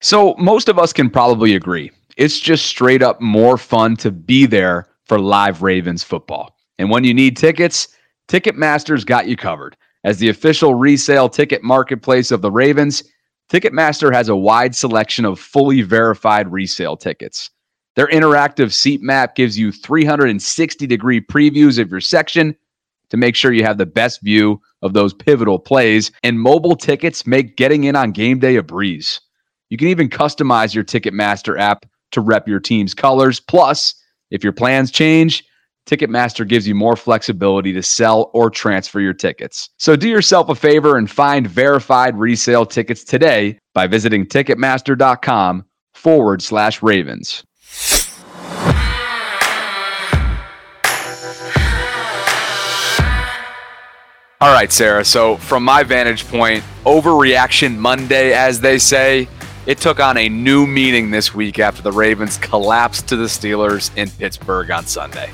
So, most of us can probably agree. It's just straight up more fun to be there for live Ravens football. And when you need tickets, Ticketmaster's got you covered. As the official resale ticket marketplace of the Ravens, Ticketmaster has a wide selection of fully verified resale tickets. Their interactive seat map gives you 360 degree previews of your section to make sure you have the best view of those pivotal plays. And mobile tickets make getting in on game day a breeze. You can even customize your Ticketmaster app to rep your team's colors. Plus, if your plans change, Ticketmaster gives you more flexibility to sell or transfer your tickets. So do yourself a favor and find verified resale tickets today by visiting Ticketmaster.com forward slash Ravens. All right, Sarah. So, from my vantage point, overreaction Monday, as they say, it took on a new meaning this week after the Ravens collapsed to the Steelers in Pittsburgh on Sunday.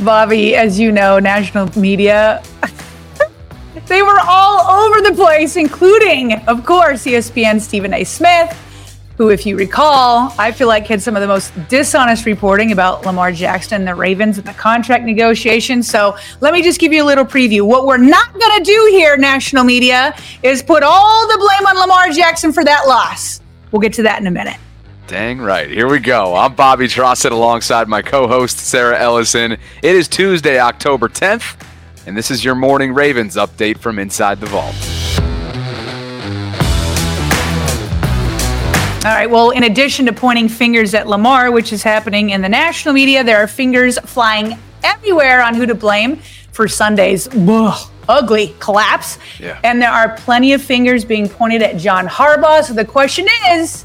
Bobby, as you know, national media, they were all over the place, including, of course, ESPN Stephen A. Smith, who, if you recall, I feel like had some of the most dishonest reporting about Lamar Jackson the Ravens and the contract negotiations. So let me just give you a little preview. What we're not going to do here, national media, is put all the blame on Lamar Jackson for that loss. We'll get to that in a minute. Dang right. Here we go. I'm Bobby Trossett alongside my co host, Sarah Ellison. It is Tuesday, October 10th, and this is your morning Ravens update from inside the vault. All right. Well, in addition to pointing fingers at Lamar, which is happening in the national media, there are fingers flying everywhere on who to blame for Sunday's ugh, ugly collapse. Yeah. And there are plenty of fingers being pointed at John Harbaugh. So the question is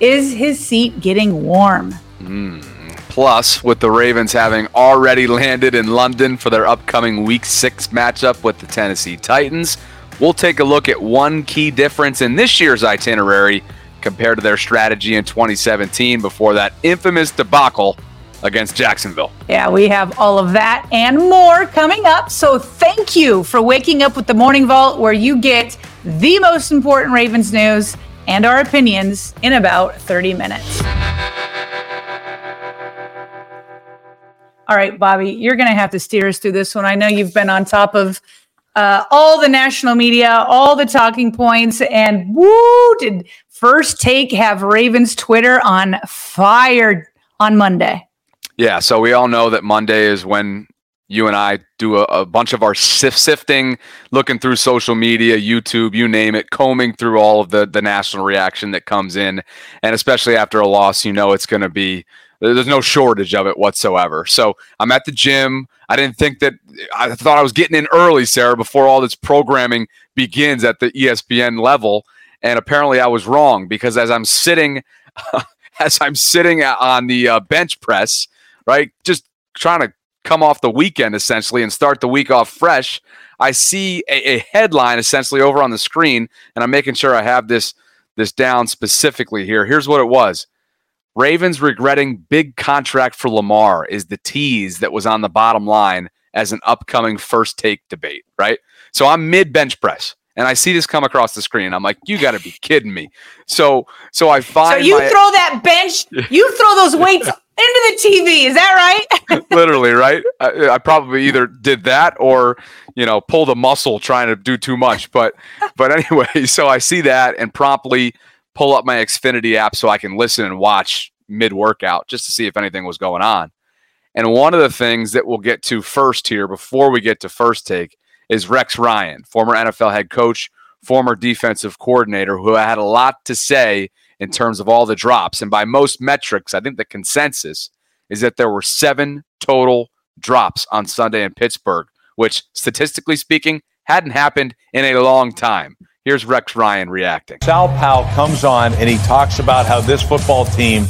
is his seat getting warm? Mm. Plus, with the Ravens having already landed in London for their upcoming Week 6 matchup with the Tennessee Titans, we'll take a look at one key difference in this year's itinerary compared to their strategy in 2017 before that infamous debacle against Jacksonville. Yeah, we have all of that and more coming up. So thank you for waking up with the Morning Vault, where you get the most important Ravens news and our opinions in about 30 minutes. All right, Bobby, you're going to have to steer us through this one. I know you've been on top of uh, all the national media, all the talking points, and woo, did First Take have Ravens Twitter on fire on Monday? Yeah, so we all know that Monday is when you and I do a, a bunch of our sif- sifting, looking through social media, YouTube, you name it, combing through all of the the national reaction that comes in, and especially after a loss, you know it's going to be there's no shortage of it whatsoever. So I'm at the gym. I didn't think that I thought I was getting in early, Sarah, before all this programming begins at the ESPN level. And apparently I was wrong because as I'm sitting, as I'm sitting on the uh, bench press, right, just trying to come off the weekend essentially and start the week off fresh, I see a, a, headline essentially over on the screen, and I'm making sure I have this this down specifically here. Here's what it was. Ravens regretting big contract for Lamar is the tease that was on the bottom line as an upcoming first take debate, right? So I'm mid bench press and I see this come across the screen. I'm like, you got to be kidding me. So, so I find. So you my, throw that bench, you throw those weights into the TV. Is that right? Literally, right? I, I, probably either did that or you know pulled a muscle trying to do too much. But, but anyway, so I see that and promptly pull up my Xfinity app so I can listen and watch mid workout just to see if anything was going on. And one of the things that we'll get to first here before we get to first take is Rex Ryan, former NFL head coach, former defensive coordinator, who had a lot to say in terms of all the drops. And by most metrics, I think the consensus is that there were seven total drops on Sunday in Pittsburgh, which statistically speaking hadn't happened in a long time. Here's Rex Ryan reacting. Sal Powell comes on and he talks about how this football team,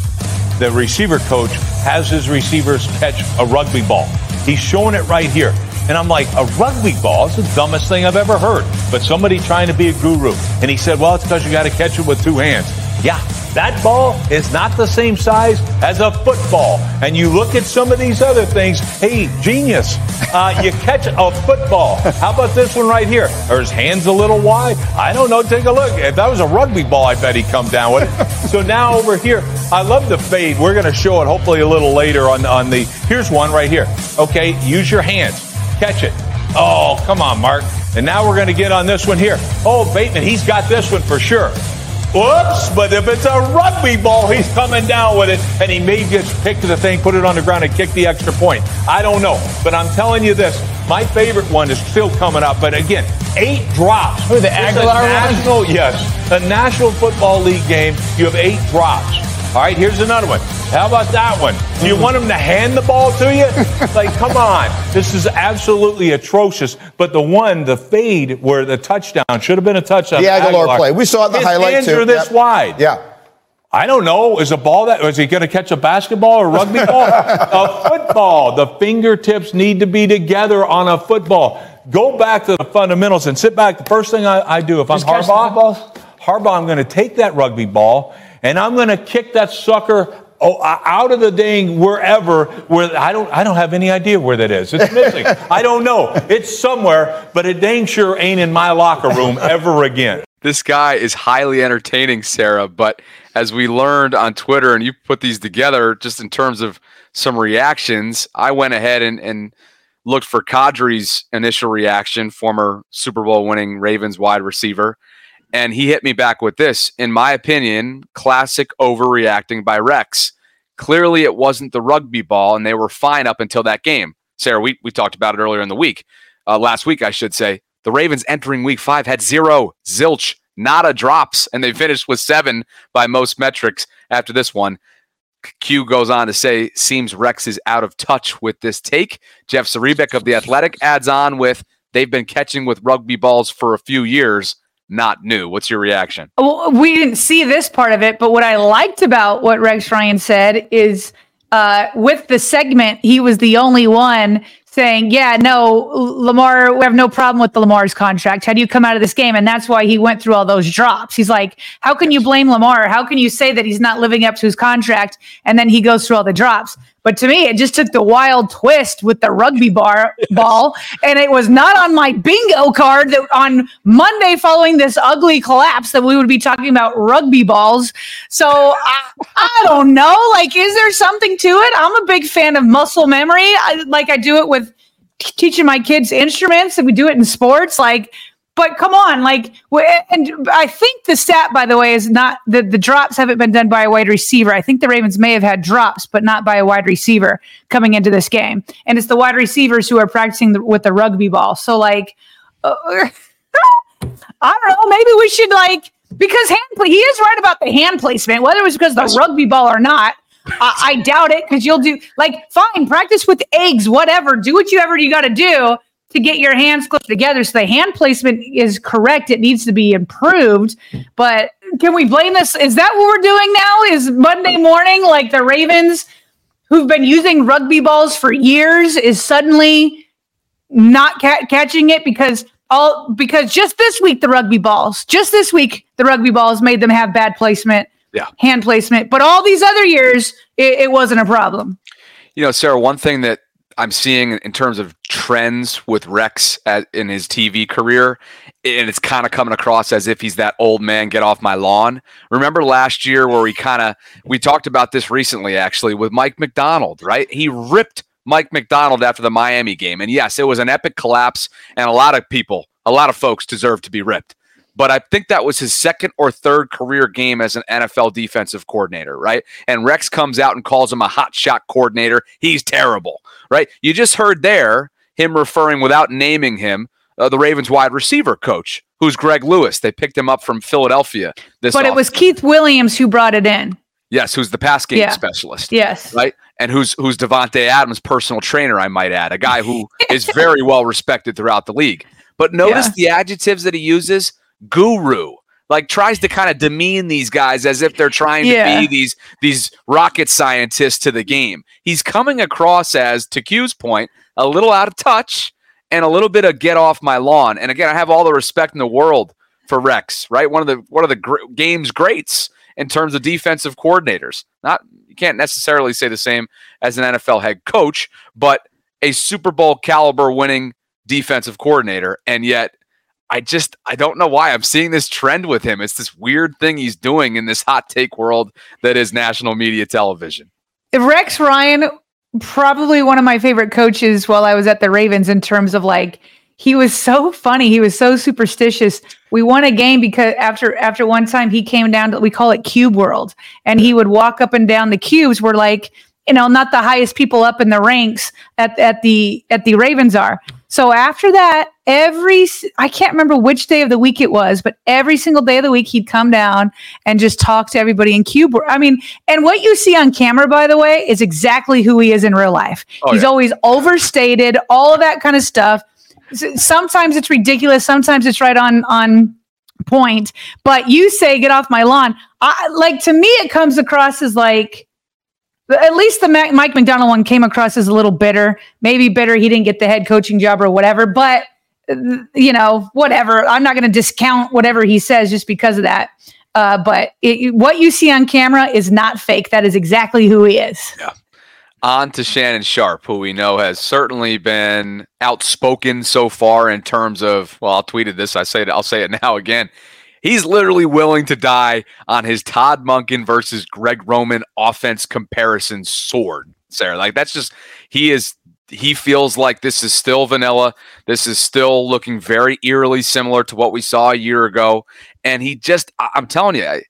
the receiver coach, has his receivers catch a rugby ball. He's showing it right here. And I'm like, a rugby ball is the dumbest thing I've ever heard. But somebody trying to be a guru. And he said, well, it's because you got to catch it with two hands. Yeah, That ball is not the same size as a football. And you look at some of these other things. Hey, genius, uh, you catch a football. How about this one right here? Are his hands a little wide? I don't know. Take a look. If that was a rugby ball, I bet he'd come down with it. so now over here, I love the fade. We're going to show it hopefully a little later on, on the. Here's one right here. Okay, use your hands. Catch it. Oh, come on, Mark. And now we're going to get on this one here. Oh, Bateman, he's got this one for sure. Whoops, but if it's a rugby ball, he's coming down with it, and he may just pick the thing, put it on the ground, and kick the extra point. I don't know. But I'm telling you this my favorite one is still coming up. But again, eight drops. Who, the Agholor national? Yes. A National Football League game, you have eight drops. All right, here's another one. How about that one? Do you want him to hand the ball to you? like, come on. This is absolutely atrocious. But the one, the fade, where the touchdown should have been a touchdown. The Agholor, Agholor. play. We saw it in the His highlight hands too. are this yep. wide. Yeah. I don't know. Is a ball that is he going to catch a basketball or rugby ball? a football. The fingertips need to be together on a football. Go back to the fundamentals and sit back. The first thing I, I do if I'm Just Harbaugh, Harbaugh, I'm going to take that rugby ball and I'm going to kick that sucker oh, out of the dang wherever where I don't I don't have any idea where that is. It's missing. I don't know. It's somewhere, but it dang sure ain't in my locker room ever again. This guy is highly entertaining, Sarah, but as we learned on Twitter and you put these together just in terms of some reactions, I went ahead and, and looked for Qadry's initial reaction, former Super Bowl winning Ravens wide receiver. And he hit me back with this. In my opinion, classic overreacting by Rex. Clearly, it wasn't the rugby ball, and they were fine up until that game. Sarah, we, we talked about it earlier in the week. Uh, last week, I should say. The Ravens entering week five had zero, zilch, nada drops, and they finished with seven by most metrics after this one. Q goes on to say, seems Rex is out of touch with this take. Jeff Zrebiec of The Athletic adds on with, they've been catching with rugby balls for a few years not new. What's your reaction? Well, we didn't see this part of it, but what I liked about what Rex Ryan said is uh, with the segment, he was the only one saying, Yeah, no, Lamar, we have no problem with the Lamar's contract. How do you come out of this game? And that's why he went through all those drops. He's like, How can you blame Lamar? How can you say that he's not living up to his contract? And then he goes through all the drops. But to me, it just took the wild twist with the rugby bar ball, and it was not on my bingo card that on Monday following this ugly collapse that we would be talking about rugby balls. So I, I don't know. Like, is there something to it? I'm a big fan of muscle memory. I, like I do it with teaching my kids instruments, and we do it in sports. Like but come on, like, and I think the stat, by the way, is not the the drops haven't been done by a wide receiver. I think the Ravens may have had drops, but not by a wide receiver coming into this game. And it's the wide receivers who are practicing the, with the rugby ball. So, like, uh, I don't know. Maybe we should like because hand play. He is right about the hand placement, whether it was because the rugby ball or not. I, I doubt it because you'll do like fine practice with eggs, whatever. Do what you ever you got to do to get your hands close together. So the hand placement is correct. It needs to be improved. But can we blame this? Is that what we're doing now? Is Monday morning like the Ravens, who've been using rugby balls for years, is suddenly not ca- catching it because all because just this week the rugby balls, just this week the rugby balls made them have bad placement, yeah, hand placement. But all these other years it, it wasn't a problem. You know, Sarah, one thing that I'm seeing in terms of trends with Rex at, in his TV career, and it's kind of coming across as if he's that old man, get off my lawn. Remember last year where we kind of we talked about this recently, actually, with Mike Macdonald, right? He ripped Mike Macdonald after the Miami game, and yes, it was an epic collapse, and a lot of people, a lot of folks deserve to be ripped but I think that was his second or third career game as an NFL defensive coordinator, right? And Rex comes out and calls him a hot shot coordinator. He's terrible, right? You just heard there him referring without naming him uh, the Ravens wide receiver coach, who's Greg Lewis. They picked him up from Philadelphia. This but it was Keith Williams who brought it in. Yes, who's the pass game yeah. specialist. Yes. Right? And who's who's Davante Adams' personal trainer, I might add, a guy who is very well respected throughout the league. But notice yeah. the adjectives that he uses guru like tries to kind of demean these guys as if they're trying yeah. to be these these rocket scientists to the game. He's coming across as to Q's point a little out of touch and a little bit of get off my lawn. And again, I have all the respect in the world for Rex, right? One of the one of the gr- game's greats. in terms of defensive coordinators. Not you can't necessarily say the same as an NFL head coach, but a Super Bowl caliber winning defensive coordinator. And yet I just I don't know why I'm seeing this trend with him. It's this weird thing he's doing in this hot take world that is national media television. Rex Ryan probably one of my favorite coaches while I was at the Ravens in terms of like he was so funny. He was so superstitious. We won a game because after after one time he came down to we call it Cube World, and he would walk up and down the cubes. We're like, you know, not the highest people up in the ranks at at the at the Ravens are. So after that, every I can't remember which day of the week it was, but every single day of the week he'd come down and just talk to everybody in Cube. I mean, and what you see on camera, by the way, is exactly who he is in real life. Oh, He's yeah. always overstated, all of that kind of stuff sometimes it's ridiculous sometimes it's right on on point but you say get off my lawn I, like to me it comes across as like at least the Mac, mike Macdonald one came across as a little bitter. Maybe bitter he didn't get the head coaching job or whatever but you know whatever. I'm not going to discount whatever he says just because of that. Uh, but it, what you see on camera is not fake. That is exactly who he is. Yeah. On to Shannon Sharpe, who we know has certainly been outspoken so far in terms of, well, I'll tweeted this, I say it, I'll say it now again. He's literally willing to die on his Todd Monken versus Greg Roman offense comparison sword, Sarah. Like that's just he is he feels like this is still vanilla. This is still looking very eerily similar to what we saw a year ago. And he just, I'm telling you,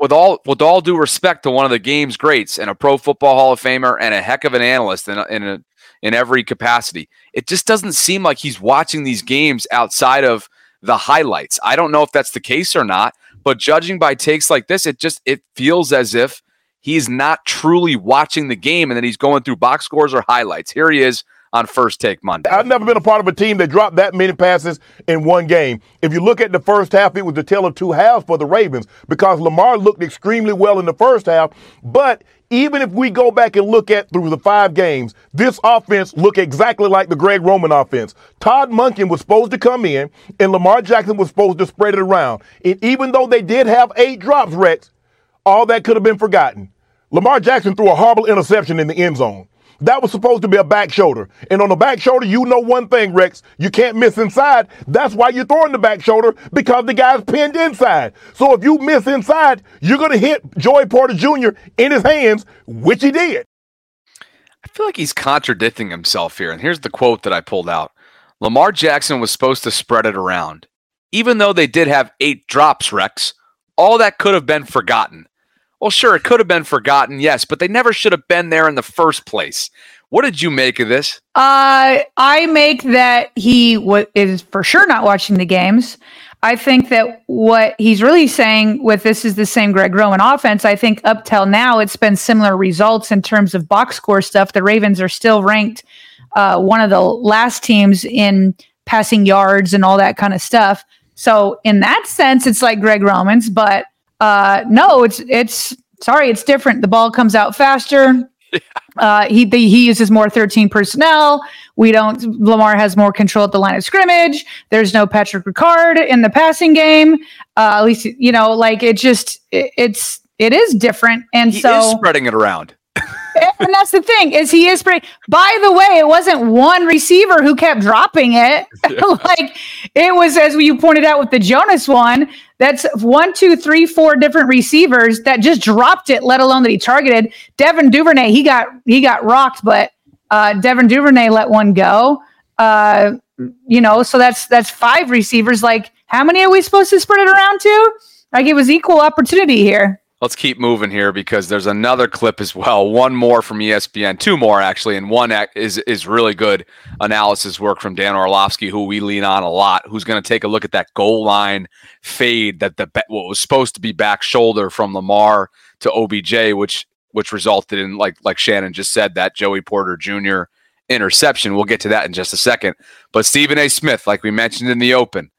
with all with all due respect to one of the game's greats and a Pro Football Hall of Famer and a heck of an analyst in in a, in every capacity, it just doesn't seem like he's watching these games outside of the highlights. I don't know if that's the case or not, but judging by takes like this, it just it feels as if he's not truly watching the game and then he's going through box scores or highlights. Here he is on First Take Monday. I've never been a part of a team that dropped that many passes in one game. If you look at the first half, it was the tale of two halves for the Ravens because Lamar looked extremely well in the first half. But even if we go back and look at through the five games, this offense looked exactly like the Greg Roman offense. Todd Monken was supposed to come in, and Lamar Jackson was supposed to spread it around. And even though they did have eight drops, Rex, all that could have been forgotten. Lamar Jackson threw a horrible interception in the end zone. That was supposed to be a back shoulder. And on the back shoulder, you know one thing, Rex. You can't miss inside. That's why you're throwing the back shoulder because the guy's pinned inside. So if you miss inside, you're going to hit Joey Porter Jr. in his hands, which he did. I feel like he's contradicting himself here. And here's the quote that I pulled out Lamar Jackson was supposed to spread it around. Even though they did have eight drops, Rex, all that could have been forgotten. Well, sure, it could have been forgotten, yes, but they never should have been there in the first place. What did you make of this? Uh, I make that he w- is for sure not watching the games. I think that what he's really saying with this is the same Greg Roman offense. I think up till now it's been similar results in terms of box score stuff. The Ravens are still ranked uh, one of the last teams in passing yards and all that kind of stuff. So in that sense, it's like Greg Roman's, but uh, no, it's it's sorry, it's different. The ball comes out faster. Uh, he the, he uses more 13 personnel. We don't. Lamar has more control at the line of scrimmage. There's no Patrick Ricard in the passing game. Uh, at least you know, like it just it, it's it is different. And he so spreading it around and that's the thing is he is pretty. By the way, it wasn't one receiver who kept dropping it. Yeah. like it was, as you pointed out with the Jonas one. That's one, two, three, four different receivers that just dropped it. Let alone that he targeted Devin Duvernay. He got he got rocked, but uh, Devin Duvernay let one go. Uh, you know, so that's that's five receivers. Like, how many are we supposed to spread it around to? Like, it was equal opportunity here let's keep moving here because there's another clip as well. One more from ESPN, two more actually, and one is is really good analysis work from Dan Orlovsky, who we lean on a lot. Who's going to take a look at that goal line fade that the what was supposed to be back shoulder from Lamar to OBJ, which which resulted in like like Shannon just said that Joey Porter Jr. interception. We'll get to that in just a second. But Stephen A. Smith, like we mentioned in the open,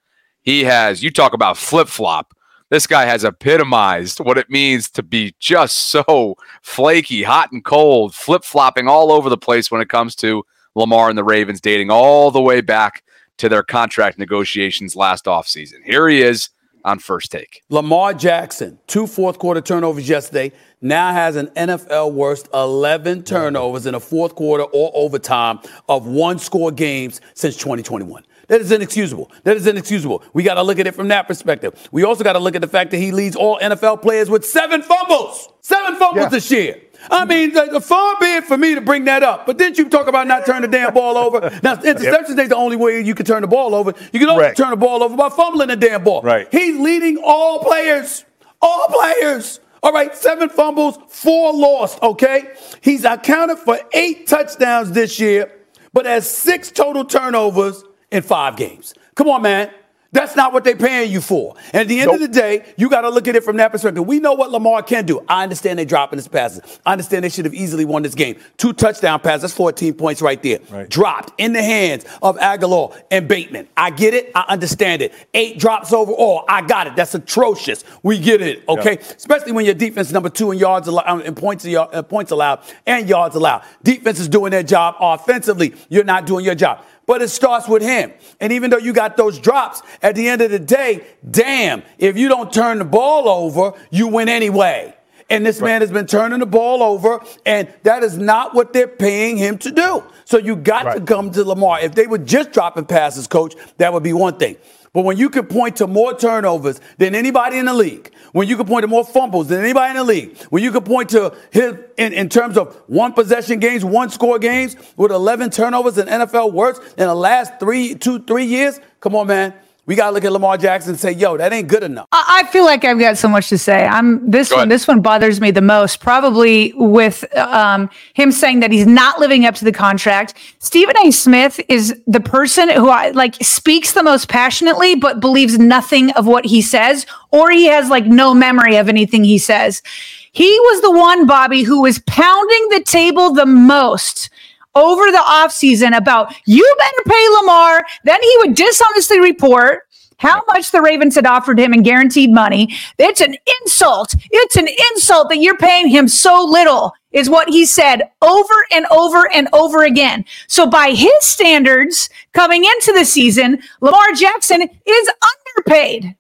he has you talk about flip flop this guy has epitomized what it means to be just so flaky, hot and cold, flip flopping all over the place when it comes to Lamar and the Ravens, dating all the way back to their contract negotiations last offseason. Here he is on first take. Lamar Jackson, two fourth quarter turnovers yesterday, now has an NFL worst 11 turnovers in a fourth quarter or overtime of one score games since 2021. That is inexcusable. That is inexcusable. We got to look at it from that perspective. We also got to look at the fact that he leads all NFL players with seven fumbles. Seven fumbles yeah. this year. I mm-hmm. mean, the, far be it for me to bring that up. But didn't you talk about not turning the damn ball over? Now, interceptions ain't the only way you can turn the ball over. You can only turn the ball over by fumbling the damn ball. Right. He's leading all players. All players. All right, seven fumbles, four lost, okay? He's accounted for eight touchdowns this year, but has six total turnovers in five games. Come on, man. That's not what they're paying you for. And at the end nope. of the day, you got to look at it from that perspective. We know what Lamar can do. I understand they dropping his passes. I understand they should have easily won this game. Two touchdown passes, that's 14 points right there. Right. Dropped in the hands of Agholor and Bateman. I get it. I understand it. Eight drops overall. I got it. That's atrocious. We get it. Okay, especially when your defense is number two in yards allowed, in points uh, points allowed and yards allowed. Defense is doing their job offensively. You're not doing your job but it starts with him. And even though you got those drops, at the end of the day, damn, if you don't turn the ball over, you win anyway. And this right. man has been turning the ball over, and that is not what they're paying him to do. So you got right. to come to Lamar. If they were just dropping passes, coach, that would be one thing. But when you can point to more turnovers than anybody in the league, when you can point to more fumbles than anybody in the league, when you can point to his in, in terms of one possession games, one score games with 11 turnovers in NFL worst in the last three, two, three years, come on, man. We gotta look at Lamar Jackson and say, "Yo, that ain't good enough." I feel like I've got so much to say. I'm this Go one. Ahead. This one bothers me the most, probably with um, him saying that he's not living up to the contract. Stephen A. Smith is the person who I like speaks the most passionately, but believes nothing of what he says, or he has like no memory of anything he says. He was the one, Bobby, who was pounding the table the most over the offseason about you better pay Lamar. Then he would dishonestly report how much the Ravens had offered him in guaranteed money. It's an insult. It's an insult that you're paying him so little, is what he said over and over and over again. So, by his standards coming into the season, Lamar Jackson is underpaid.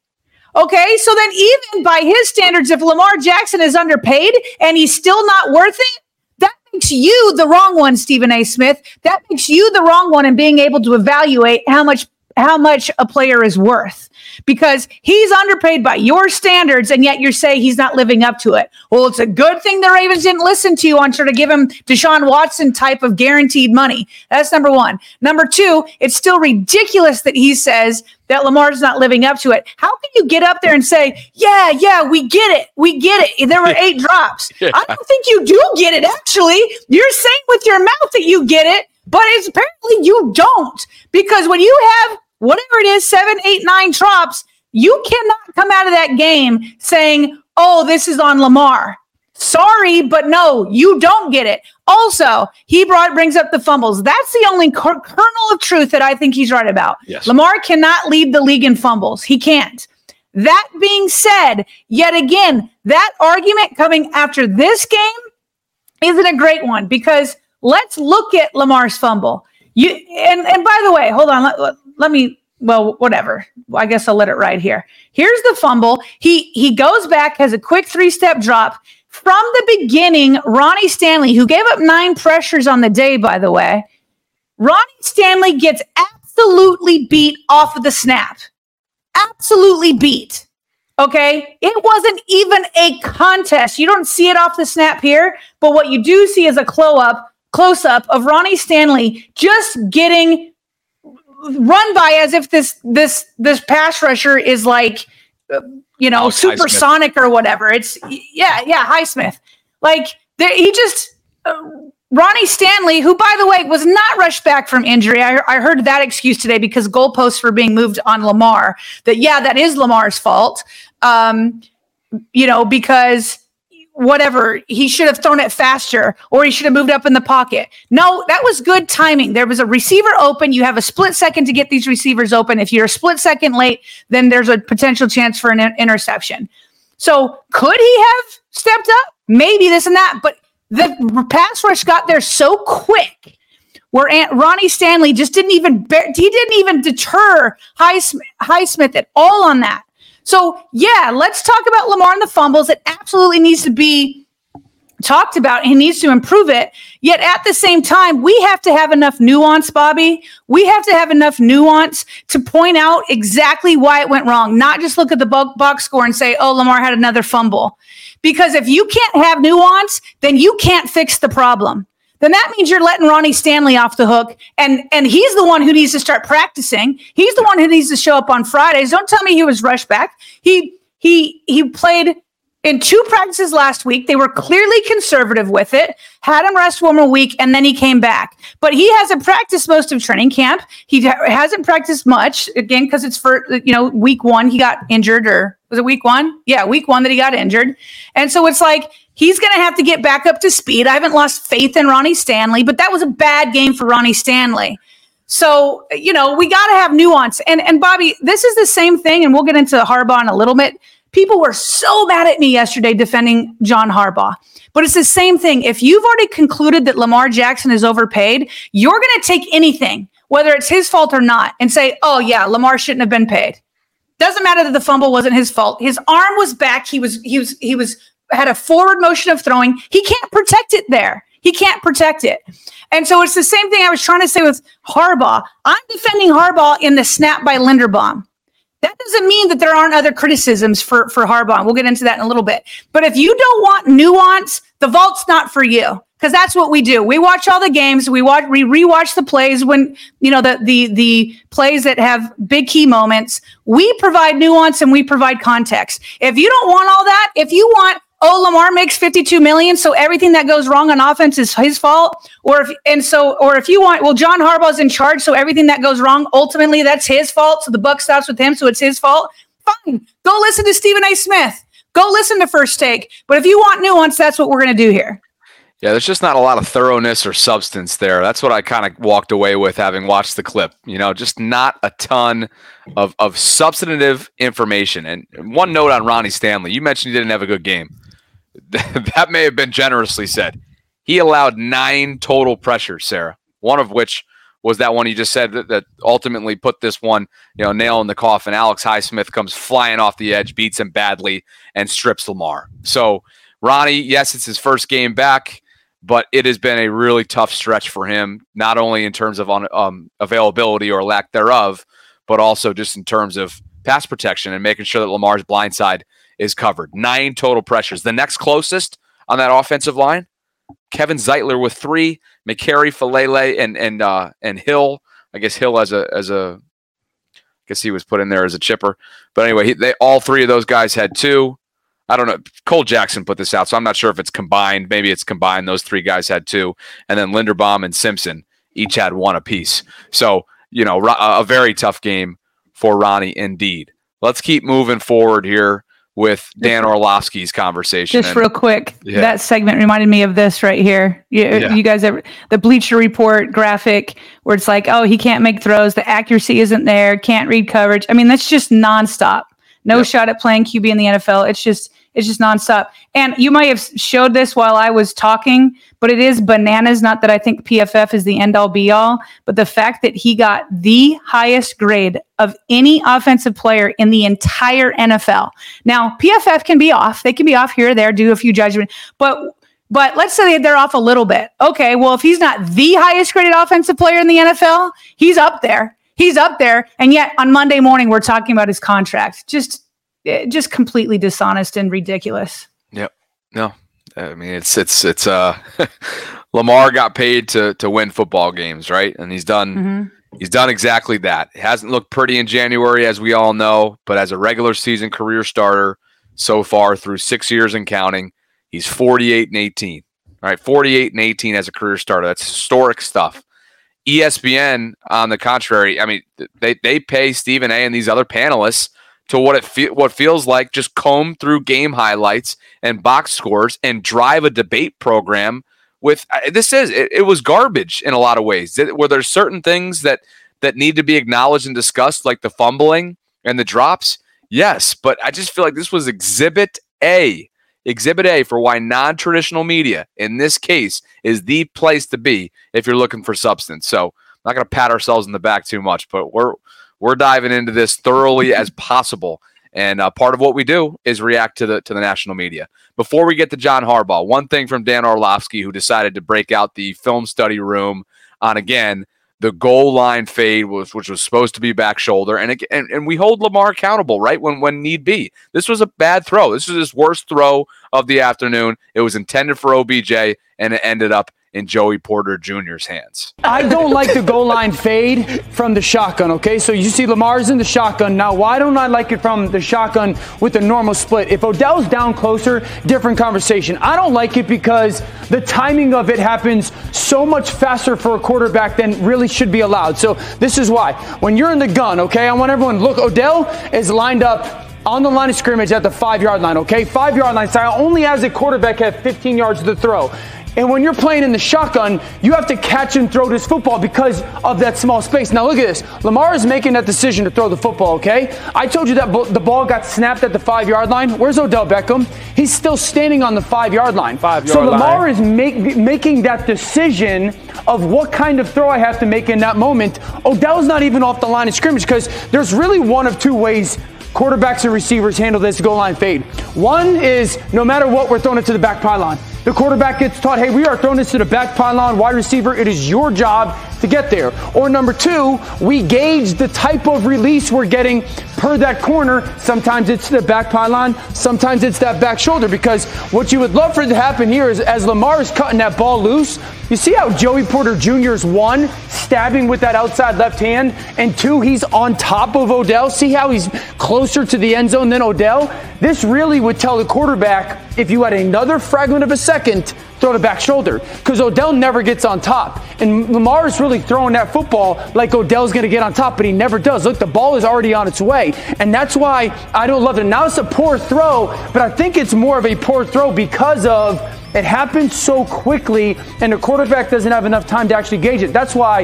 Okay, so then even by his standards, if Lamar Jackson is underpaid and he's still not worth it, makes you the wrong one, Stephen A. Smith. That makes you the wrong one in being able to evaluate how much how much a player is worth because he's underpaid by your standards and yet you're saying he's not living up to it. Well, it's a good thing the Ravens didn't listen to you on trying to give him Deshaun Watson type of guaranteed money. That's number one. Number two, it's still ridiculous that he says that Lamar's not living up to it. How can you get up there and say, yeah, yeah, we get it. We get it. There were eight drops. Yeah. I don't think you do get it, actually. You're saying with your mouth that you get it, but it's apparently you don't. Because when you have whatever it is, seven, eight, nine drops, you cannot come out of that game saying, oh, this is on Lamar. Sorry, but no, you don't get it. Also, he brought brings up the fumbles. That's the only kernel of truth that I think he's right about. Yes. Lamar cannot lead the league in fumbles. He can't. That being said, yet again, that argument coming after this game isn't a great one because let's look at Lamar's fumble. You and and by the way, hold on. Let, let me well whatever. I guess i'll let it ride here. Here's the fumble. He he goes back has a quick three step drop. From the beginning ronnie stanley who gave up nine pressures on the day by the way ronnie stanley gets absolutely beat off of the snap. Absolutely beat. Okay? It wasn't even a contest. You don't see it off the snap here but what you do see is a close up close up of ronnie stanley just getting run by as if this this this pass rusher is like you know oh, supersonic or whatever. It's yeah yeah Highsmith like there, he just. Uh, Ronnie Stanley, who, by the way, was not rushed back from injury. I, I, heard that excuse today because goalposts were being moved on Lamar. That, yeah, that is Lamar's fault. Um, you know, because whatever he should have thrown it faster or he should have moved up in the pocket. No that was good timing. There was a receiver open. You have a split second to get these receivers open. If you're a split second late then there's a potential chance for an interception. So could he have stepped up? Maybe this and that but the pass rush got there so quick where Aunt Ronnie Stanley just didn't even he didn't even deter Highsmith, Highsmith at all on that So, yeah, let's talk about Lamar and the fumbles. It absolutely needs to be talked about. He needs to improve it. Yet at the same time, we have to have enough nuance, Bobby. We have to have enough nuance to point out exactly why it went wrong, not just look at the box score and say, oh, Lamar had another fumble. Because if you can't have nuance, then you can't fix the problem then that means you're letting Ronnie Stanley off the hook. And and he's the one who needs to start practicing. He's the one who needs to show up on Fridays. Don't tell me he was rushed back. He he he played in two practices last week. They were clearly conservative with it, had him rest one more week, and then he came back. But he hasn't practiced most of training camp. He hasn't practiced much, again, because it's for, you know, week one, he got injured, or was it week one? Yeah, week one that he got injured. And so it's like, He's going to have to get back up to speed. I haven't lost faith in Ronnie Stanley, but that was a bad game for Ronnie Stanley. So, you know, we got to have nuance. And and Bobby, this is the same thing and we'll get into Harbaugh in a little bit. People were so mad at me yesterday defending John Harbaugh. But it's the same thing. If you've already concluded that Lamar Jackson is overpaid, you're going to take anything, whether it's his fault or not, and say, "Oh yeah, Lamar shouldn't have been paid." Doesn't matter that the fumble wasn't his fault. His arm was back. He was he was he was had a forward motion of throwing. He can't protect it there. He can't protect it. And so it's the same thing I was trying to say with Harbaugh. I'm defending Harbaugh in the snap by Linderbaum. That doesn't mean that there aren't other criticisms for, for Harbaugh. We'll get into that in a little bit. But if you don't want nuance, the vault's not for you. Because that's what we do. We watch all the games. We watch we rewatch the plays when you know the the the plays that have big key moments. We provide nuance and we provide context. If you don't want all that, if you want oh lamar makes 52 million so everything that goes wrong on offense is his fault or if and so or if you want well john harbaugh's in charge so everything that goes wrong ultimately that's his fault so the buck stops with him so it's his fault fine go listen to stephen a smith go listen to first take but if you want nuance that's what we're going to do here yeah, there's just not a lot of thoroughness or substance there. That's what I kind of walked away with having watched the clip. You know, just not a ton of, of substantive information. And one note on Ronnie Stanley. You mentioned he didn't have a good game. that may have been generously said. He allowed nine total pressures, Sarah, one of which was that one you just said that, that, ultimately put this one, you know, nail in the coffin. Alex Highsmith comes flying off the edge, beats him badly, and strips Lamar. So, Ronnie, yes, it's his first game back, but it has been a really tough stretch for him, not only in terms of on, um, availability or lack thereof, but also just in terms of pass protection and making sure that Lamar's blind side is covered. Nine total pressures. The next closest on that offensive line, Kevin Zeitler with three, Mekari Faalele and and uh, and Hill. I guess Hill as a as a I guess he was put in there as a chipper. But anyway, he, they all three of those guys had two. I don't know. Cole Jackson put this out, so I'm not sure if it's combined. Maybe it's combined. Those three guys had two, and then Linderbaum and Simpson each had one apiece. So you know, a very tough game for Ronnie indeed. Let's keep moving forward here with Dan Orlovsky's conversation. Just and, real quick, yeah. that segment reminded me of this right here. You, yeah. you guys ever the Bleacher Report graphic where it's like, oh, he can't make throws, the accuracy isn't there, can't read coverage. I mean, that's just nonstop. No yep. shot at playing QB in the NFL. It's just it's just nonstop. And you might have showed this while I was talking, but it is bananas. Not that I think PFF is the end all be all, but the fact that he got the highest grade of any offensive player in the entire NFL. Now, PFF can be off. They can be off here or there, do a few judgment, but but let's say they're off a little bit. Okay, well, if he's not the highest graded offensive player in the NFL, he's up there. He's up there. And yet on Monday morning, we're talking about his contract. Just Eh, just completely dishonest and ridiculous. Yep. No, I mean it's it's it's uh Lamar got paid to to win football games, right? And he's done mm-hmm. he's done exactly that. It hasn't looked pretty in January as we all know, but as a regular season career starter so far through 6 years and counting, he's 48 and 18. All right, 48 and 18 as a career starter. That's historic stuff. ESPN, on the contrary, I mean, they, they pay Stephen A and these other panelists to what it fe- what feels like just comb through game highlights and box scores and drive a debate program with this is it, it, was garbage in a lot of ways. Were there certain things that that need to be acknowledged and discussed like the fumbling and the drops? Yes but i just feel like this was exhibit a exhibit a for why non-traditional media in this case is the place to be if you're looking for substance so i'm not going to pat ourselves in the back too much but we're we're diving into this thoroughly as possible. And uh, part of what we do is react to the to the national media. Before we get to John Harbaugh, one thing from Dan Orlovsky, who decided to break out the film study room on again the goal line fade was which was supposed to be back shoulder and, it, and and we hold Lamar accountable right when when need be. This was a bad throw. This was his worst throw of the afternoon. It was intended for OBJ and it ended up in Joey Porter Jr.'s hands. I don't like the goal line fade from the shotgun, okay? So you see Lamar's in the shotgun. Now, why don't I like it from the shotgun with the normal split? If Odell's down closer, different conversation. I don't like it because the timing of it happens so much faster for a quarterback than really should be allowed. So this is why. When you're in the gun, okay, I want everyone look, Odell is lined up on the line of scrimmage at the five yard line, okay? Five yard line style only as a quarterback have 15 yards to throw. And when you're playing in the shotgun, you have to catch and throw this football because of that small space. Now look at this. Lamar is making that decision to throw the football, okay? I told you that the ball got snapped at the five yard line. Where's Odell Beckham? He's still standing on the five yard line. Five so Lamar line. is make, making that decision of what kind of throw I have to make in that moment. Odell's not even off the line of scrimmage because there's really one of two ways quarterbacks and receivers handle this goal line fade. One is no matter what, we're throwing it to the back pylon. The quarterback gets taught, hey, we are throwing this to the back pylon, wide receiver. It is your job to get there. Or number two, we gauge the type of release we're getting per that corner. Sometimes it's the back pylon, sometimes it's that back shoulder. Because what you would love for it to happen here is as Lamar is cutting that ball loose, you see how Joey Porter Jr. is one, stabbing with that outside left hand, and two, he's on top of Odell. See how he's closer to the end zone than Odell? This really would tell the quarterback if you had another fragment of a second, throw the back shoulder. Because Odell never gets on top. And Lamar is really throwing that football like Odell's going to get on top, but he never does. Look, the ball is already on its way. And that's why I don't love it. Now it's a poor throw, but I think it's more of a poor throw because of it happens so quickly, and the quarterback doesn't have enough time to actually gauge it. That's why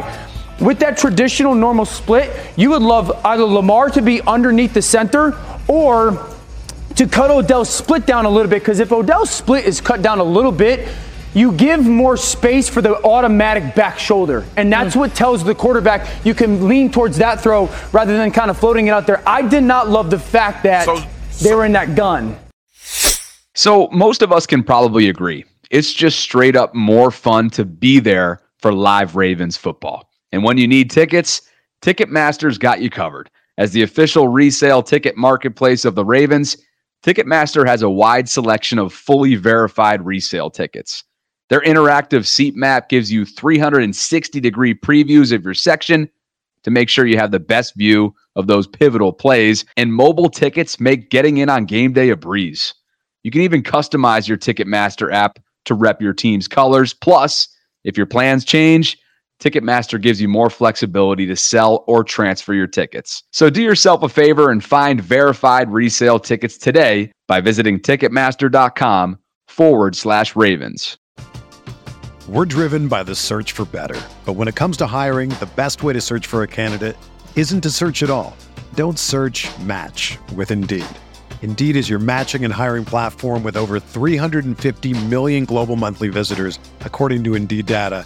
with that traditional normal split, you would love either Lamar to be underneath the center or to cut Odell's split down a little bit. Because if Odell's split is cut down a little bit, you give more space for the automatic back shoulder. And that's mm. what tells the quarterback you can lean towards that throw rather than kind of floating it out there. I did not love the fact that So- they were in that gun. So most of us can probably agree. It's just straight up more fun to be there for live Ravens football. And when you need tickets, Ticketmaster's got you covered. As the official resale ticket marketplace of the Ravens, Ticketmaster has a wide selection of fully verified resale tickets. Their interactive seat map gives you 360 degree previews of your section to make sure you have the best view of those pivotal plays. And mobile tickets make getting in on game day a breeze. You can even customize your Ticketmaster app to rep your team's colors. Plus, if your plans change, Ticketmaster gives you more flexibility to sell or transfer your tickets. So do yourself a favor and find verified resale tickets today by visiting Ticketmaster.com forward slash Ravens. We're driven by the search for better. But when it comes to hiring, the best way to search for a candidate isn't to search at all. Don't search match with Indeed. Indeed is your matching and hiring platform with over 350 million global monthly visitors, according to Indeed data,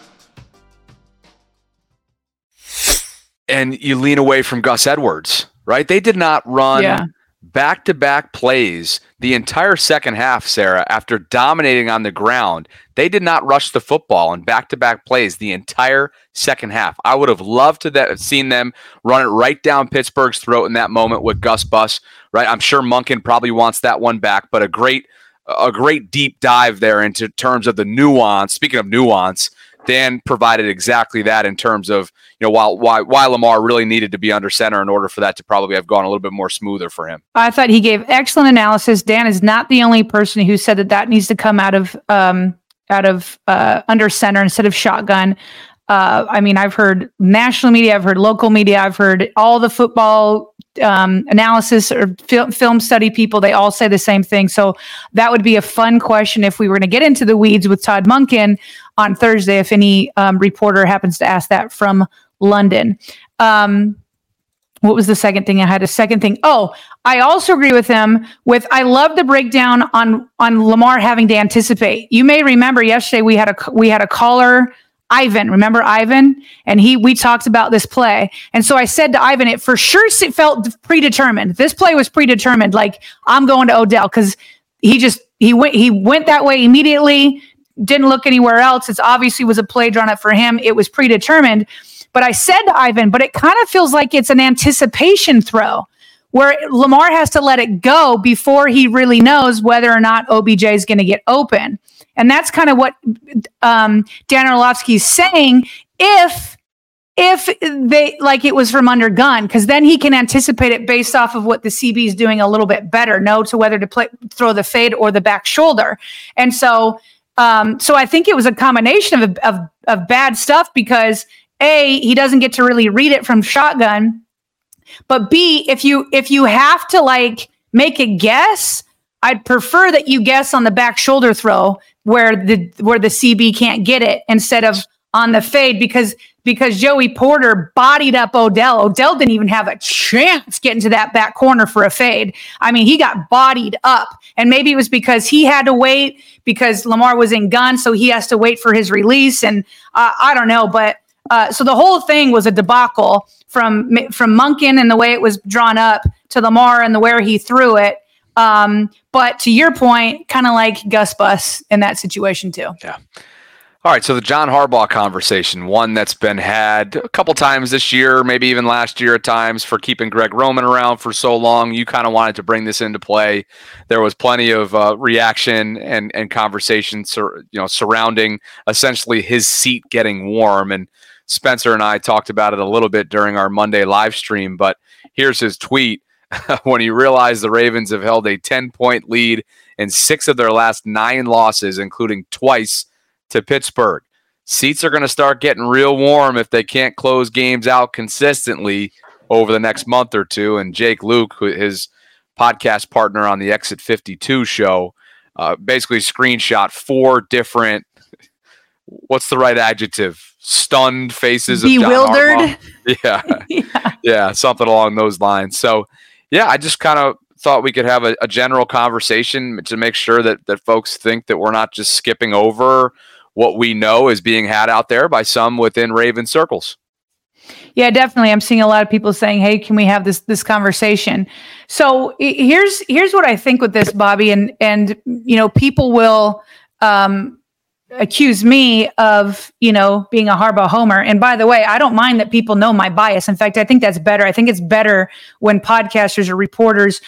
And you lean away from Gus Edwards, right? They did not run back to back plays the entire second half, Sarah, after dominating on the ground. They did not rush the football in back to back plays the entire second half. I would have loved to have seen them run it right down Pittsburgh's throat in that moment with Gus Bus, right? I'm sure Monken probably wants that one back, but a great a great deep dive there into terms of the nuance. Speaking of nuance, Dan provided exactly that in terms of you know while why why Lamar really needed to be under center in order for that to probably have gone a little bit more smoother for him. I thought he gave excellent analysis. Dan is not the only person who said that that needs to come out of um, out of uh, under center instead of shotgun. Uh, I mean, I've heard national media, I've heard local media, I've heard all the football um, analysis or fil- film study people. They all say the same thing. So that would be a fun question if we were going to get into the weeds with Todd Monken on Thursday. If any um, reporter happens to ask that from London. Um, what was the second thing? I had a second thing. Oh, I also agree with him with I love the breakdown on on Lamar having to anticipate. You may remember yesterday we had a we had a caller Ivan, remember Ivan? And he we talked about this play. And so I said to Ivan, it for sure it felt predetermined. This play was predetermined. Like I'm going to Odell because he just he went he went that way immediately, didn't look anywhere else. It's obviously was a play drawn up for him. It was predetermined. But I said to Ivan, but it kind of feels like it's an anticipation throw where Lamar has to let it go before he really knows whether or not OBJ is going to get open. And that's kind of what um, Dan Orlovsky is saying. If if they like it was from under gun, because then he can anticipate it based off of what the CB is doing a little bit better, know to whether to play throw the fade or the back shoulder. And so um, so I think it was a combination of, of of bad stuff because a he doesn't get to really read it from shotgun, but b if you if you have to like make a guess, I'd prefer that you guess on the back shoulder throw where the where the CB can't get it instead of on the fade because because Joey Porter bodied up Odell. Odell didn't even have a chance getting to that back corner for a fade. I mean, he got bodied up. And maybe it was because he had to wait because Lamar was in gun, so he has to wait for his release. And uh, I don't know, but uh, so the whole thing was a debacle from from Monken and the way it was drawn up to Lamar and the where he threw it. Um, but to your point, kind of like Gus Bus in that situation too. Yeah. All right, so the John Harbaugh conversation, one that's been had a couple times this year, maybe even last year at times for keeping Greg Roman around for so long. You kind of wanted to bring this into play. There was plenty of uh, reaction and and conversation, sur- you know, surrounding essentially his seat getting warm. And Spencer and I talked about it a little bit during our Monday live stream. But here's his tweet. when he realized the Ravens have held a 10 point lead in six of their last nine losses, including twice to Pittsburgh. Seats are going to start getting real warm if they can't close games out consistently over the next month or two. And Jake Louque, his podcast partner on the Exit 52 show, uh, basically screenshot four different what's the right adjective? Stunned faces bewildered. Yeah. yeah. yeah, something along those lines. So yeah, I just kind of thought we could have a, a, general conversation to make sure that that folks think that we're not just skipping over what we know is being had out there by some within Raven circles. Yeah, definitely. I'm seeing a lot of people saying, "Hey, can we have this this conversation?" So here's here's what I think with this, Bobby, and and you know, people will um, accuse me of, you know, being a Harbaugh homer. And by the way, I don't mind that people know my bias. In fact, I think that's better. I think it's better when podcasters or reporters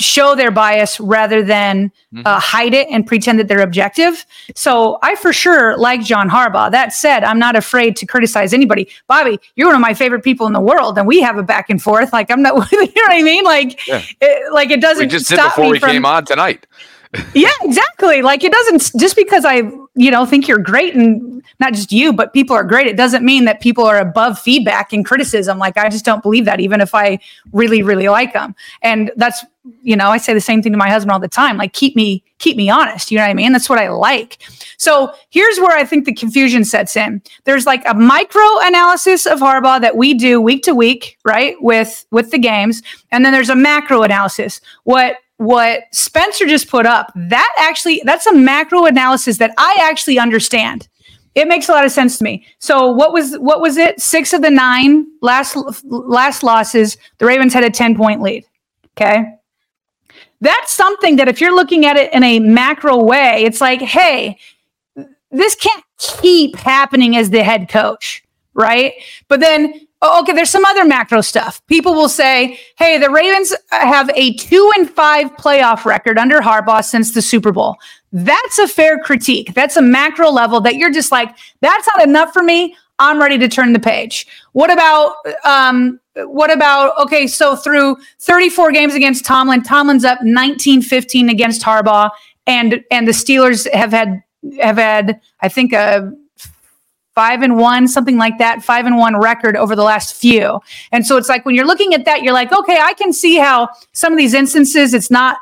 show their bias rather than mm-hmm. uh, hide it and pretend that they're objective. So I for sure like John Harbaugh. That said, I'm not afraid to criticize anybody. Bobby, you're one of my favorite people in the world, and we have a back and forth. Like I'm not, you know what I mean? Like, yeah. it, like it doesn't. We just did before we from, came on tonight yeah, exactly. Like it doesn't just because I, you know, think you're great and not just you, but people are great. It doesn't mean that people are above feedback and criticism. Like I just don't believe that, even if I really, really like them. And that's, you know, I say the same thing to my husband all the time. Like keep me, keep me honest. You know what I mean? That's what I like. So here's where I think the confusion sets in. There's like a micro analysis of Harbaugh that we do week to week, right? With with the games, and then there's a macro analysis. What what Spencer just put up, that actually that's a macro analysis that I actually understand. It makes a lot of sense to me. So what was what was it? 6 of the 9 last last losses, the Ravens had a 10 point lead. Okay? That's something that if you're looking at it in a macro way, it's like, "Hey, this can't keep happening as the head coach." Right? But then Oh, okay, there's some other macro stuff. People will say, "Hey, the Ravens have a 2 and 5 playoff record under Harbaugh since the Super Bowl." That's a fair critique. That's a macro level that you're just like, "That's not enough for me. I'm ready to turn the page." What about um what about okay, so through 34 games against Tomlin, Tomlin's up 19-15 against Harbaugh and and the Steelers have had have had I think a five and one, something like that, five and one record over the last few. And so it's like when you're looking at that, you're like, okay, I can see how some of these instances it's not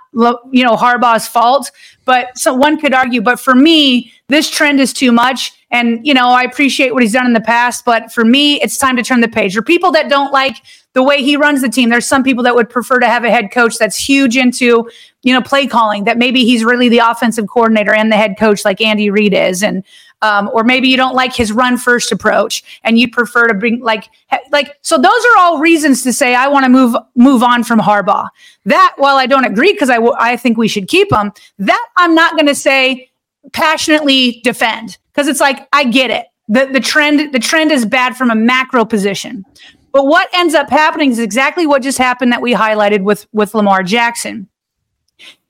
you know Harbaugh's fault, but so one could argue. But for me, this trend is too much. And you know, I appreciate what he's done in the past, but for me, it's time to turn the page. For people that don't like the way he runs the team, there's some people that would prefer to have a head coach that's huge into you know play calling. That maybe he's really the offensive coordinator and the head coach, like Andy Reid is, and um, or maybe you don't like his run first approach and you prefer to bring like like so those are all reasons to say I want to move move on from Harbaugh. That while I don't agree because I, w- I think we should keep him, that I'm not going to say passionately defend because it's like I get it. The the trend the trend is bad from a macro position. But what ends up happening is exactly what just happened that we highlighted with with Lamar Jackson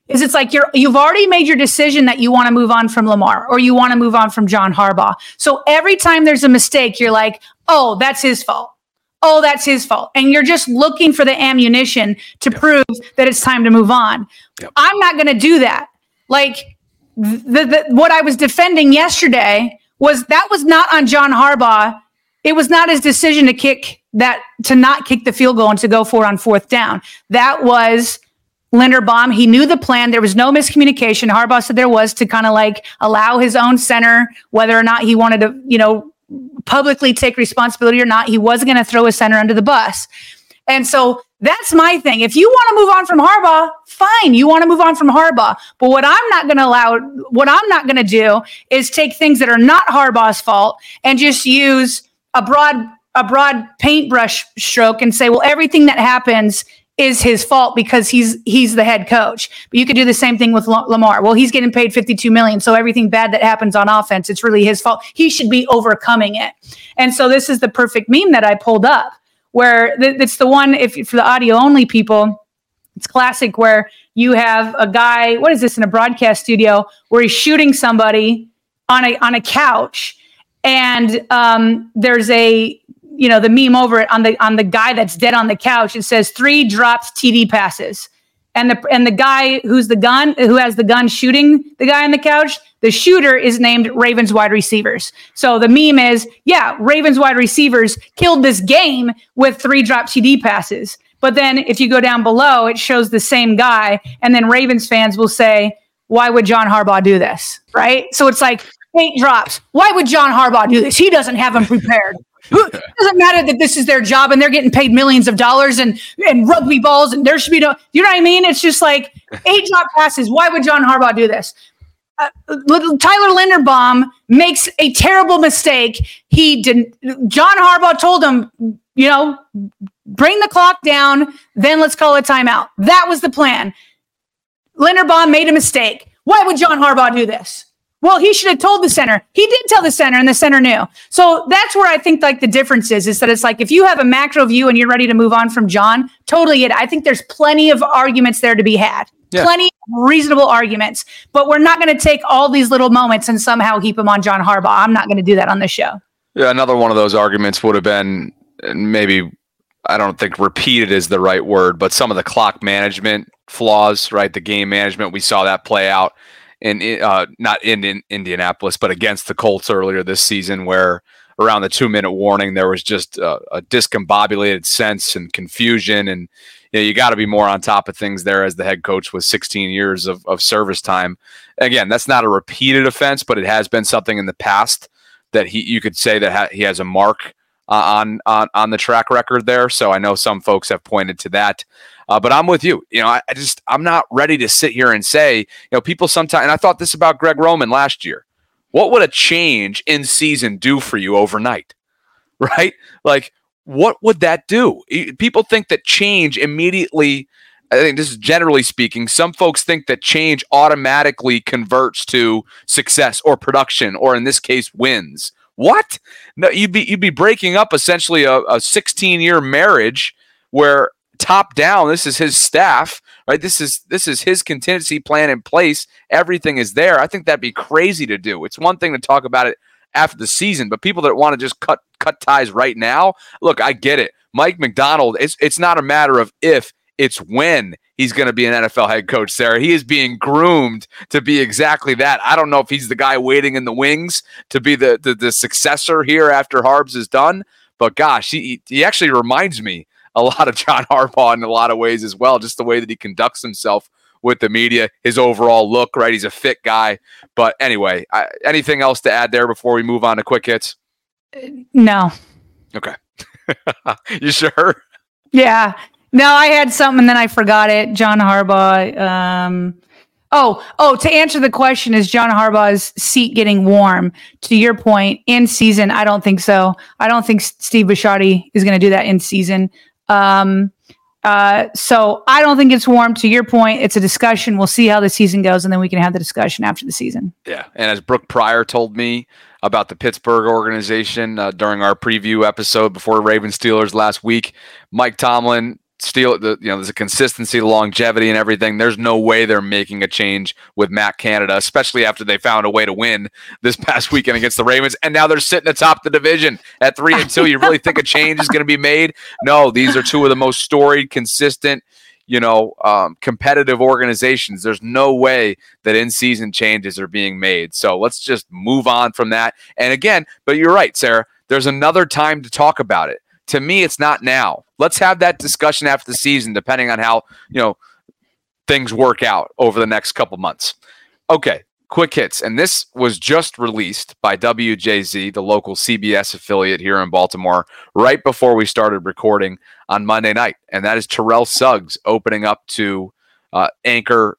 is it's like you're you've already made your decision that you want to move on from Lamar or you want to move on from John Harbaugh. So every time there's a mistake, you're like, "Oh, that's his fault." Oh, that's his fault. And you're just looking for the ammunition to yep. prove that it's time to move on. Yep. I'm not going to do that. Like the, the what I was defending yesterday was that was not on John Harbaugh. It was not his decision to kick that to not kick the field goal and to go for it on fourth down. That was Linderbaum. He knew the plan. There was no miscommunication. Harbaugh said there was to kind of like allow his own center, whether or not he wanted to, you know, publicly take responsibility or not, he wasn't going to throw his center under the bus. And so that's my thing. If you want to move on from Harbaugh, fine. You want to move on from Harbaugh. But what I'm not going to allow, what I'm not going to do is take things that are not Harbaugh's fault and just use a broad, a broad paintbrush stroke and say, well, everything that happens is his fault because he's he's the head coach. But you could do the same thing with Lamar. Well, he's getting paid 52 million, so everything bad that happens on offense, it's really his fault. He should be overcoming it. And so this is the perfect meme that I pulled up where th- it's the one if for the audio only people, it's classic where you have a guy, what is this in a broadcast studio where he's shooting somebody on a on a couch and um, there's a you know the meme over it on the on the guy that's dead on the couch it says three dropped td passes. And the and the guy who's the gun who has the gun shooting the guy on the couch the shooter is named ravens wide receivers. So the meme is yeah ravens wide receivers killed this game with three drop td passes. But then if you go down below it shows the same guy and then ravens fans will say why would john harbaugh do this right? So it's like eight drops. Why would john harbaugh do this? He doesn't have them prepared it doesn't matter that this is their job and they're getting paid millions of dollars and and rugby balls and there should be no you know what I mean? It's just like eight drop passes. Why would John Harbaugh do this? Uh, Tyler Linderbaum makes a terrible mistake. He didn't. John Harbaugh told him, you know, bring the clock down, then let's call a timeout. That was the plan. Linderbaum made a mistake. Why would John Harbaugh do this? Well, he should have told the center. He did tell the center, and the center knew. So that's where I think like the difference is, is that it's like if you have a macro view and you're ready to move on from John, totally it. I think there's plenty of arguments there to be had. Yeah. Plenty of reasonable arguments, but we're not going to take all these little moments and somehow heap them on John Harbaugh. I'm not going to do that on this show. Yeah, another one of those arguments would have been maybe I don't think repeated is the right word, but some of the clock management flaws, right? The game management, we saw that play out in uh, not in, in Indianapolis, but against the Colts earlier this season, where around the two minute warning there was just a, a discombobulated sense and confusion, and you, know, you got to be more on top of things there as the head coach with 16 years of, of service time. Again, that's not a repeated offense, but it has been something in the past that he you could say that ha- he has a mark uh, on on on the track record there. So I know some folks have pointed to that. Uh, but I'm with you. You know, I, I, just I'm not ready to sit here and say, you know, people sometimes. And I thought this about Greg Roman last year. What would a change in season do for you overnight? Right? Like, what would that do? People think that change immediately. I think this is generally speaking. Some folks think that change automatically converts to success or production, or in this case, wins. What? No, you'd be you'd be breaking up essentially a, a 16 year marriage where top down, this is his staff, right? This is this is his contingency plan in place. Everything is there. I think that'd be crazy to do. It's one thing to talk about it after the season, but people that want to just cut cut ties right now, look, I get it. Mike Macdonald, it's it's not a matter of if, it's when he's going to be an NFL head coach, Sarah. He is being groomed to be exactly that. I don't know if he's the guy waiting in the wings to be the the, the successor here after Harbs is done, but gosh, he he actually reminds me a lot of John Harbaugh in a lot of ways as well, just the way that he conducts himself with the media, his overall look, right? He's a fit guy. But anyway, I, anything else to add there before we move on to quick hits? No. Okay. you sure? Yeah. No, I had something and then I forgot it. John Harbaugh. Um, oh, oh, to answer the question, is John Harbaugh's seat getting warm? To your point, in season, I don't think so. I don't think Steve Bisciotti is going to do that in season. Um, uh, so I don't think it's warm. To your point, it's a discussion. We'll see how the season goes, and then we can have the discussion after the season. Yeah, and as Brooke Pryor told me about the Pittsburgh organization uh, during our preview episode before Ravens Steelers last week, Mike Tomlin steal the you know there's a consistency, longevity, and everything. There's no way they're making a change with Matt Canada, especially after they found a way to win this past weekend against the Ravens, and now they're sitting atop the division at three and two. You really think a change is going to be made? No, these are two of the most storied, consistent. You know, um, competitive organizations. There's no way that in-season changes are being made. So let's just move on from that. And again, but you're right, Sarah. There's another time to talk about it to me, it's not now. Let's have that discussion after the season, depending on how you know things work out over the next couple months. Okay, quick hits, and this was just released by WJZ, the local CBS affiliate here in Baltimore, right before we started recording on Monday night, and that is Terrell Suggs opening up to uh, anchor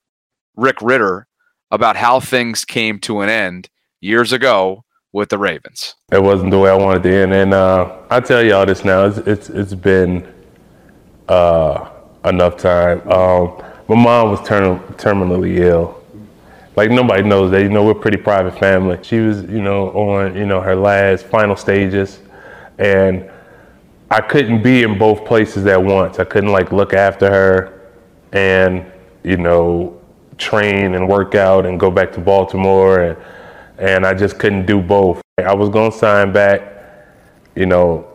Rick Ritter about how things came to an end years ago with the Ravens. It wasn't the way I wanted to end, and uh, I tell y'all this now. It's it's, it's been uh, enough time. Um, my mom was term- terminally ill. Like nobody knows that. You know, we're pretty private family. She was, you know, on you know her last final stages, and I couldn't be in both places at once. I couldn't like look after her, and you know, train and work out and go back to Baltimore and and I just couldn't do both. I was gonna sign back, you know,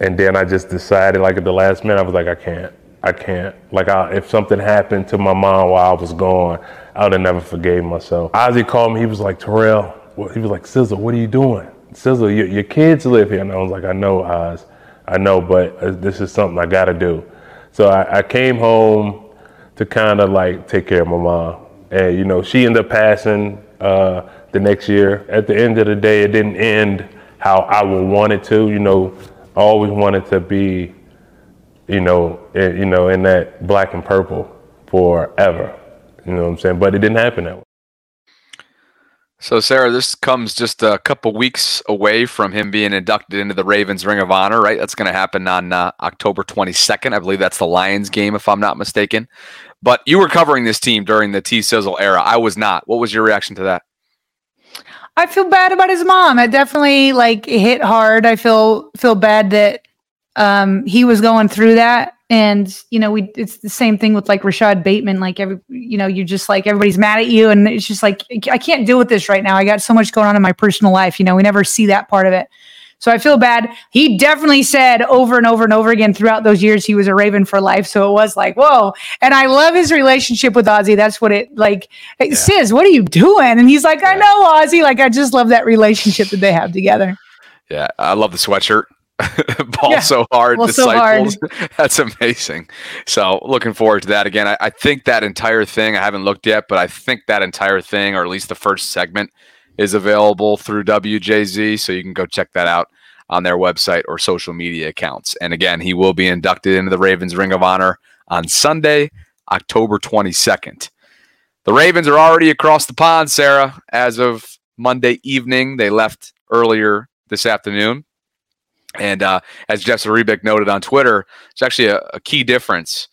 and then I just decided, like at the last minute, I was like, I can't, I can't. Like, I, if something happened to my mom while I was gone, I would have never forgave myself. Ozzy called me. He was like, Terrell. He was like, Sizzle, what are you doing? Sizzle, your, your kids live here. And I was like, I know, Oz. I know, but uh, this is something I got to do. So I, I came home to kind of like take care of my mom. And, you know, she ended up passing. Uh, the next year. At the end of the day, it didn't end how I would want it to. You know, I always wanted to be, you know, in, you know, in that black and purple forever. You know what I'm saying? But it didn't happen that way. So, Sarah, this comes just a couple weeks away from him being inducted into the Ravens Ring of Honor, right? That's going to happen on uh, October 22nd. I believe that's the Lions game, if I'm not mistaken. But you were covering this team during the T Sizzle era. I was not. What was your reaction to that? I feel bad about his mom. It definitely like hit hard. I feel feel bad that um, he was going through that. And you know, we it's the same thing with like Rashod Bateman. Like every you know, you're just like everybody's mad at you, and it's just like I can't deal with this right now. I got so much going on in my personal life. You know, we never see that part of it. So I feel bad. He definitely said over and over and over again throughout those years he was a Raven for life. So it was like, whoa. And I love his relationship with Ozzy. That's what it like. Yeah. Sis, what are you doing? And he's like, I know Ozzy. Like I just love that relationship that they have together. Yeah, I love the sweatshirt. ball yeah. so hard, well, disciples. So hard. That's amazing. So looking forward to that again. I, I, think that entire thing, I haven't looked yet, but I think that entire thing, or at least the first segment, is available through WJZ, so you can go check that out on their website or social media accounts. And again, he will be inducted into the Ravens Ring of Honor on Sunday, October 22nd. The Ravens are already across the pond, Sarah, as of Monday evening. They left earlier this afternoon. And uh, as Jeff Zrebiec noted on Twitter, it's actually a, a key difference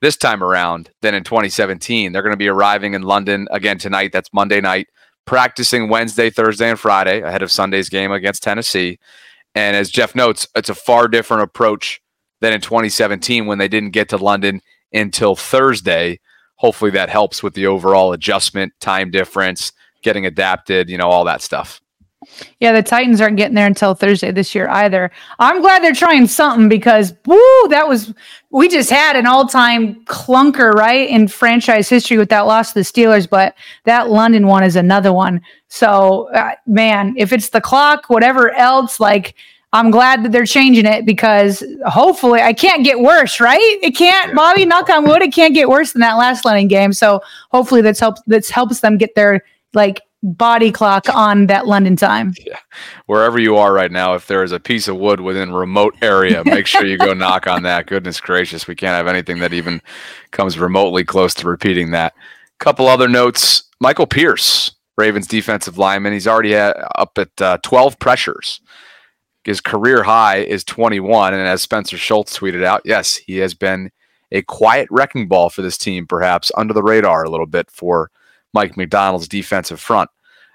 this time around than in 2017. They're going to be arriving in London again tonight. That's Monday night practicing Wednesday, Thursday, and Friday ahead of Sunday's game against Tennessee. And as Jeff notes, it's a far different approach than in 2017 when they didn't get to London until Thursday. Hopefully that helps with the overall adjustment, time difference, getting adapted, you know, all that stuff. Yeah, the Titans aren't getting there until Thursday this year either. I'm glad they're trying something because woo, that was we just had an all-time clunker, right, in franchise history with that loss to the Steelers, but that London one is another one. So, uh, man, if it's the clock, whatever else, like I'm glad that they're changing it because hopefully I can't get worse, right? It can't, Bobby, knock on wood, it can't get worse than that last London game. So hopefully that's helps that helps them get their like body clock on that London time. Yeah. Wherever you are right now, if there is a piece of wood within remote area, make sure you go knock on that. Goodness gracious, we can't have anything that even comes remotely close to repeating that. Couple other notes. Michael Pierce, Ravens defensive lineman, he's already at, up at uh, 12 pressures. His career high is 21. And as Spencer Schultz tweeted out, yes, he has been a quiet wrecking ball for this team, perhaps under the radar a little bit for Mike Macdonald's defensive front.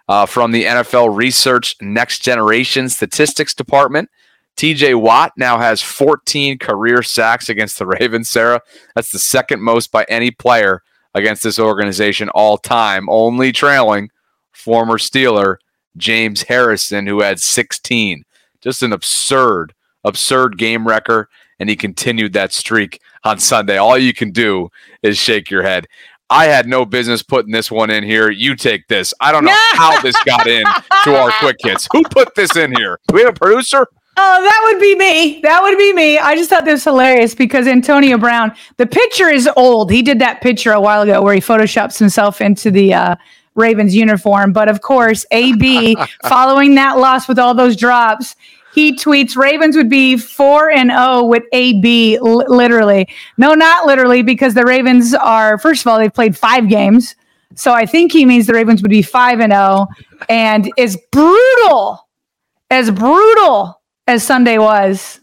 Uh, from the NFL Research Next Generation Statistics Department, TJ Watt now has 14 career sacks against the Ravens, Sarah. That's the second most by any player against this organization all time, only trailing former Steeler James Harrison, who had 16. Just an absurd, absurd game record. And he continued that streak on Sunday. All you can do is shake your head. I had no business putting this one in here. You take this. I don't know how this got in to our quick hits. Who put this in here? Do we have a producer? Oh, that would be me. That would be me. I just thought this was hilarious because Antonio Brown, the picture is old. He did that picture a while ago where he photoshops himself into the uh, Ravens uniform. But of course, AB, following that loss with all those drops, he tweets Ravens would be 4 and 0 with AB literally. No, not literally because the Ravens are first of all they've played 5 games. So I think he means the Ravens would be 5 and 0 and as brutal as brutal as Sunday was.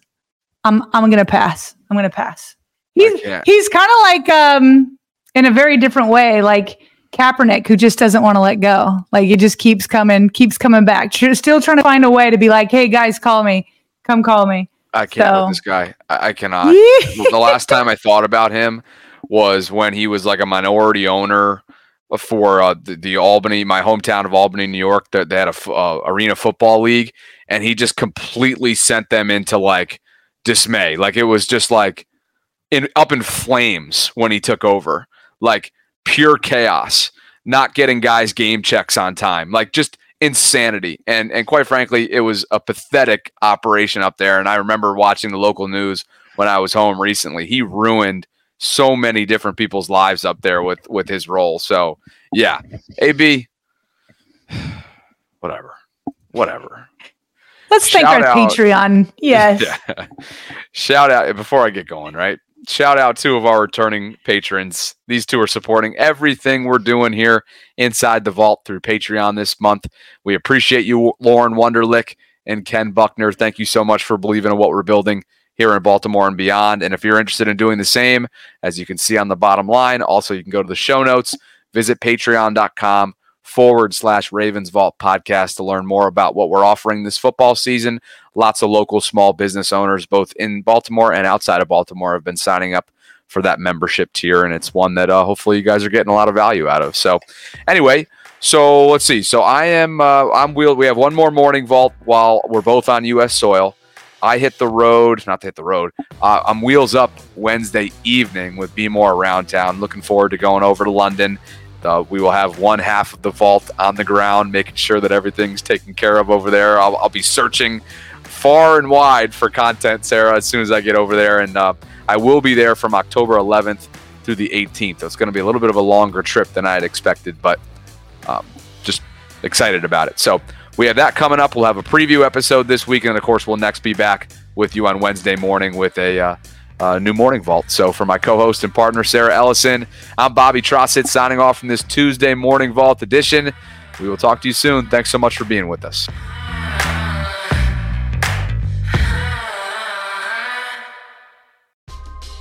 I'm I'm going to pass. I'm going to pass. He's he's kind of like um in a very different way like Kaepernick, who just doesn't want to let go. Like it just keeps coming, keeps coming back. Still trying to find a way to be like, hey guys, call me, come call me. I can't so. with this guy. I, I cannot. the last time I thought about him was when he was like a minority owner for uh, the, the, Albany, my hometown of Albany, New York. That they, had a uh, arena football league, and he just completely sent them into like dismay. Like it was just like in up in flames when he took over. Like pure chaos, not getting guys game checks on time, like just insanity. And and quite frankly, it was a pathetic operation up there. And I remember watching the local news when I was home recently. He ruined so many different people's lives up there with with his role. So yeah, AB, whatever, whatever. Let's thank our out, Patreon. Yes. Yeah. Shout out before I get going, right? Shout out two of our returning patrons. These two are supporting everything we're doing here inside the vault through Patreon this month. We appreciate you, Lauren Wonderlick and Ken Buckner. Thank you so much for believing in what we're building here in Baltimore and beyond. And if you're interested in doing the same, as you can see on the bottom line, also you can go to the show notes, visit patreon.com forward slash Ravens Vault podcast to learn more about what we're offering this football season. Lots of local small business owners, both in Baltimore and outside of Baltimore, have been signing up for that membership tier, and it's one that uh, hopefully you guys are getting a lot of value out of. So, anyway, so let's see. So I am uh, I'm wheel. We have one more morning vault while we're both on U.S. soil. I hit the road, not to hit the road. Uh, I'm wheels up Wednesday evening with Be More around town. Looking forward to going over to London uh, we will have one half of the vault on the ground, making sure that everything's taken care of over there. I'll, I'll be searching far and wide for content, Sarah, as soon as I get over there. And uh, I will be there from October 11th through the 18th. So It's going to be a little bit of a longer trip than I had expected, but um, just excited about it. So we have that coming up. We'll have a preview episode this week, and of course, we'll next be back with you on Wednesday morning with a uh, uh, new morning vault. So for my co-host and partner Sarah Ellison, I'm Bobby Trosset signing off from this Tuesday morning vault edition. We will talk to you soon. Thanks so much for being with us.